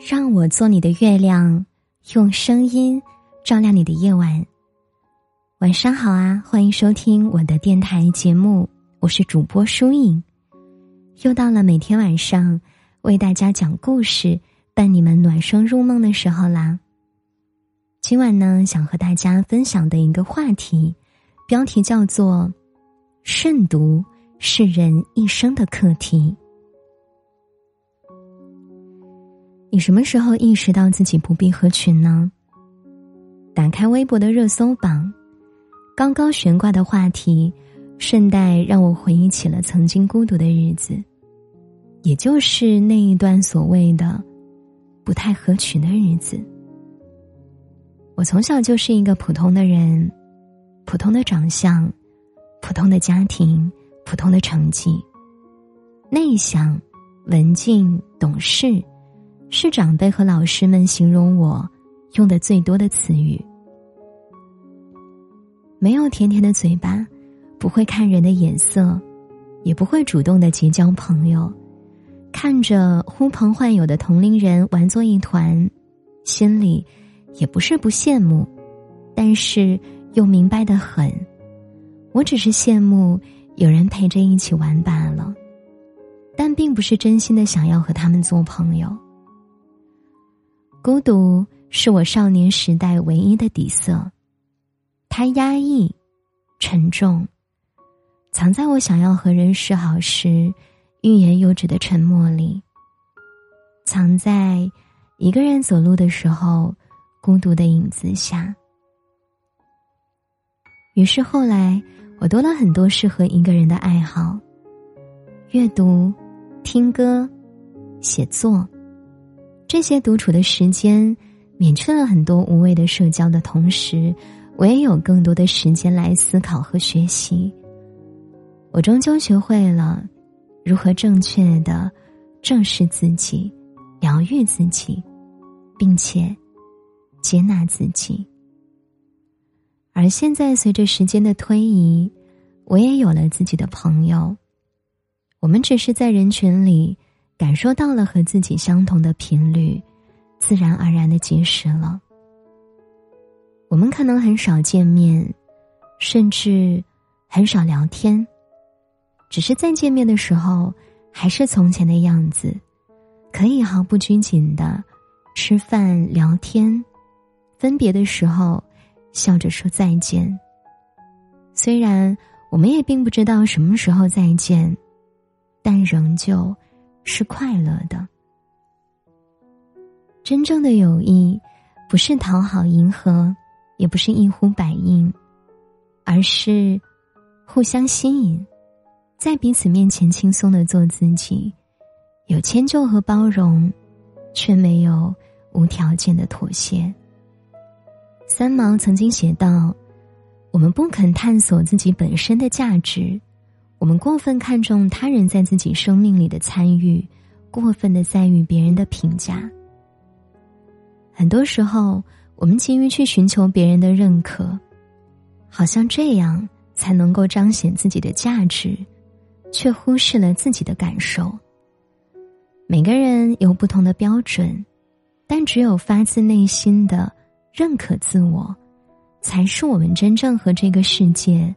让我做你的月亮，用声音照亮你的夜晚。晚上好啊，欢迎收听我的电台节目，我是主播舒影。又到了每天晚上为大家讲故事、伴你们暖声入梦的时候啦。今晚呢，想和大家分享的一个话题，标题叫做“慎独是人一生的课题”。你什么时候意识到自己不必合群呢？打开微博的热搜榜，高高悬挂的话题，顺带让我回忆起了曾经孤独的日子，也就是那一段所谓的不太合群的日子。我从小就是一个普通的人，普通的长相，普通的家庭，普通的成绩，内向、文静、懂事。是长辈和老师们形容我用的最多的词语。没有甜甜的嘴巴，不会看人的眼色，也不会主动的结交朋友。看着呼朋唤友的同龄人玩作一团，心里也不是不羡慕，但是又明白的很。我只是羡慕有人陪着一起玩罢了，但并不是真心的想要和他们做朋友。孤独是我少年时代唯一的底色，它压抑、沉重，藏在我想要和人示好时欲言又止的沉默里，藏在一个人走路的时候孤独的影子下。于是后来，我多了很多适合一个人的爱好：阅读、听歌、写作。这些独处的时间，免去了很多无谓的社交的同时，我也有更多的时间来思考和学习。我终究学会了如何正确的正视自己、疗愈自己，并且接纳自己。而现在，随着时间的推移，我也有了自己的朋友。我们只是在人群里。感受到了和自己相同的频率，自然而然的结识了。我们可能很少见面，甚至很少聊天，只是在见面的时候还是从前的样子，可以毫不拘谨的吃饭聊天，分别的时候笑着说再见。虽然我们也并不知道什么时候再见，但仍旧。是快乐的。真正的友谊，不是讨好迎合，也不是一呼百应，而是互相吸引，在彼此面前轻松的做自己，有迁就和包容，却没有无条件的妥协。三毛曾经写道：“我们不肯探索自己本身的价值。”我们过分看重他人在自己生命里的参与，过分的在意别人的评价。很多时候，我们急于去寻求别人的认可，好像这样才能够彰显自己的价值，却忽视了自己的感受。每个人有不同的标准，但只有发自内心的认可自我，才是我们真正和这个世界。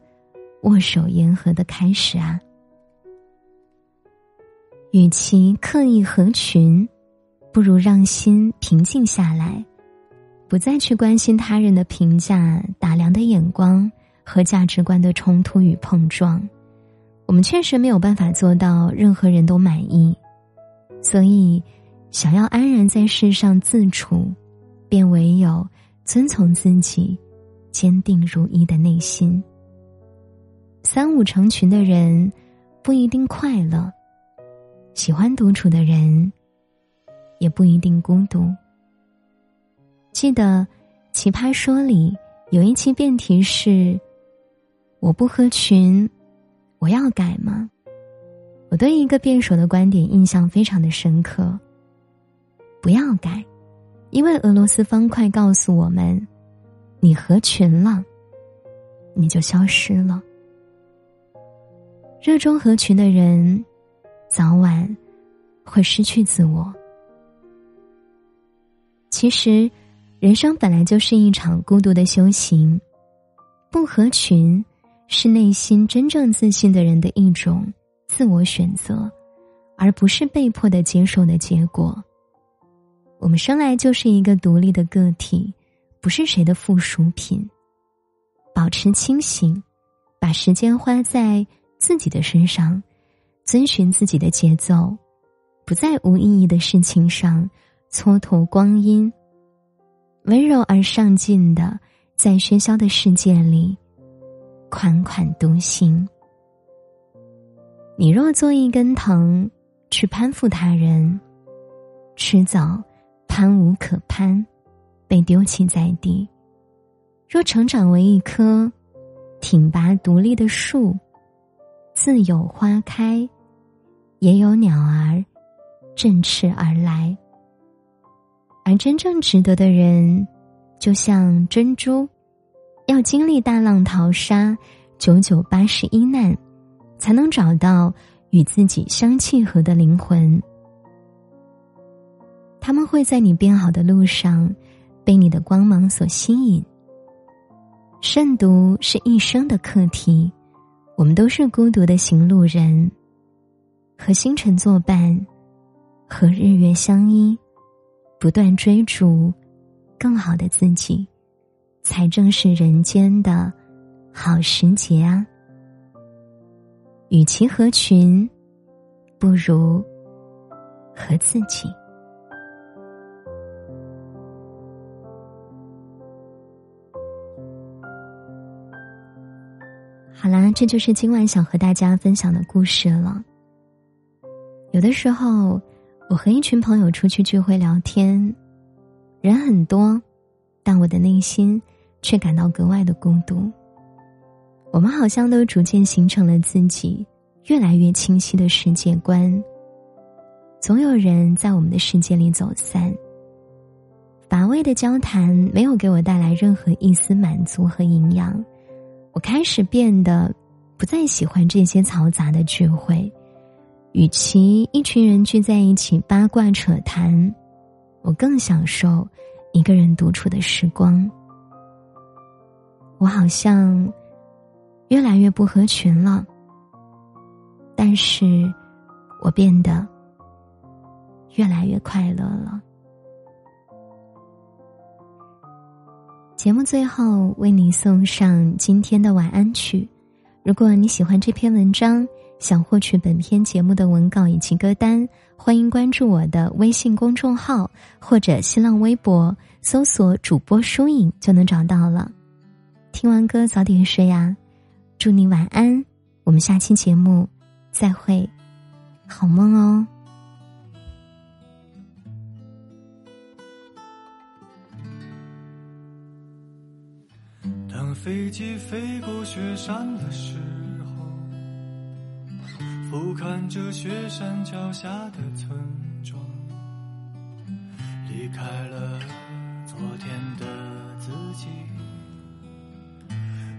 握手言和的开始啊！与其刻意合群，不如让心平静下来，不再去关心他人的评价、打量的眼光和价值观的冲突与碰撞。我们确实没有办法做到任何人都满意，所以想要安然在世上自处，便唯有遵从自己坚定如一的内心。三五成群的人不一定快乐，喜欢独处的人也不一定孤独。记得《奇葩说》里有一期辩题是：“我不合群，我要改吗？”我对一个辩手的观点印象非常的深刻。不要改，因为俄罗斯方块告诉我们：你合群了，你就消失了。热衷合群的人，早晚会失去自我。其实，人生本来就是一场孤独的修行。不合群，是内心真正自信的人的一种自我选择，而不是被迫的接受的结果。我们生来就是一个独立的个体，不是谁的附属品。保持清醒，把时间花在自己的身上，遵循自己的节奏，不在无意义的事情上蹉跎光阴。温柔而上进的，在喧嚣的世界里款款独行。你若做一根藤，去攀附他人，迟早。攀无可攀，被丢弃在地。若成长为一棵挺拔独立的树，自有花开，也有鸟儿振翅而来。而真正值得的人，就像珍珠，要经历大浪淘沙，九九八十一难，才能找到与自己相契合的灵魂。他们会在你变好的路上，被你的光芒所吸引。慎独是一生的课题，我们都是孤独的行路人。和星辰作伴，和日月相依，不断追逐更好的自己，才正是人间的好时节啊！与其合群，不如和自己。好啦，这就是今晚想和大家分享的故事了。有的时候，我和一群朋友出去聚会聊天，人很多，但我的内心却感到格外的孤独。我们好像都逐渐形成了自己越来越清晰的世界观，总有人在我们的世界里走散。乏味的交谈没有给我带来任何一丝满足和营养。我开始变得不再喜欢这些嘈杂的聚会，与其一群人聚在一起八卦扯谈，我更享受一个人独处的时光。我好像越来越不合群了，但是我变得越来越快乐了。节目最后为你送上今天的晚安曲。如果你喜欢这篇文章，想获取本篇节目的文稿以及歌单，欢迎关注我的微信公众号或者新浪微博，搜索“主播疏影”就能找到了。听完歌早点睡呀，祝你晚安。我们下期节目再会，好梦哦。飞机飞过雪山的时候，俯瞰着雪山脚下的村庄，离开了昨天的自己，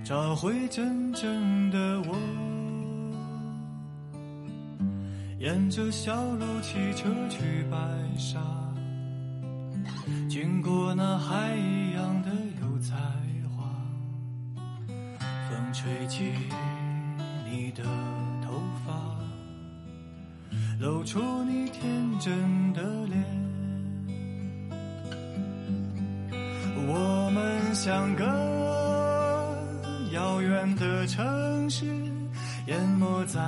找回真正的我。沿着小路骑车去白沙，经过那海吹起你的头发，露出你天真的脸。我们相隔遥远的城市，淹没在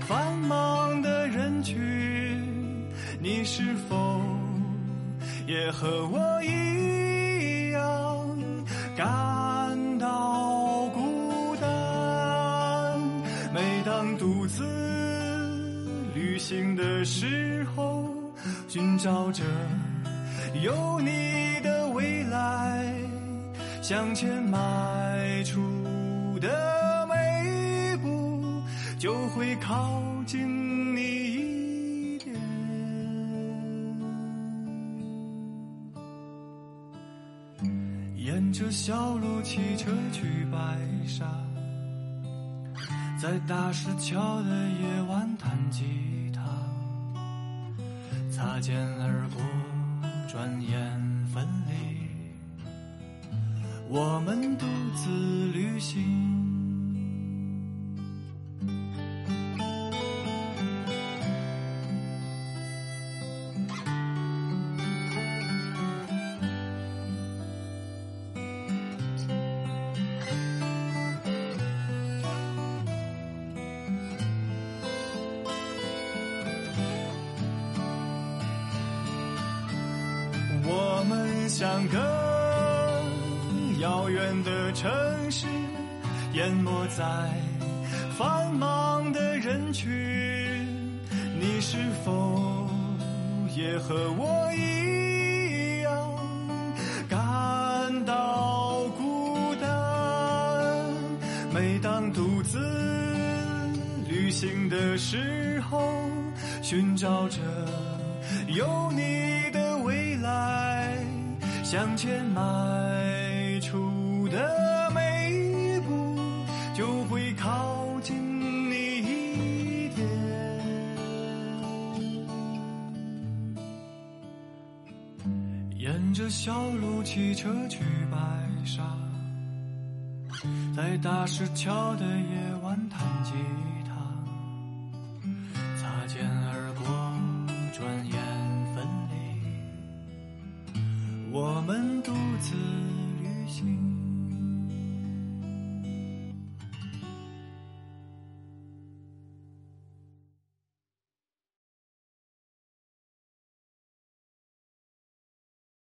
繁忙的人群。你是否也和我一样次旅行的时候，寻找着有你的未来，向前迈出的每一步，就会靠近你一点。沿着小路骑车去白沙。在大石桥的夜晚弹吉他，擦肩而过转眼分离，我们独自旅行。们相隔遥远的城市，淹没在繁忙的人群。你是否也和我一样感到孤单？每当独自旅行的时候，寻找着有你，向前迈出的每一步，就会靠近你一点。沿着小路骑车去白沙，在大石桥的夜晚弹吉他，to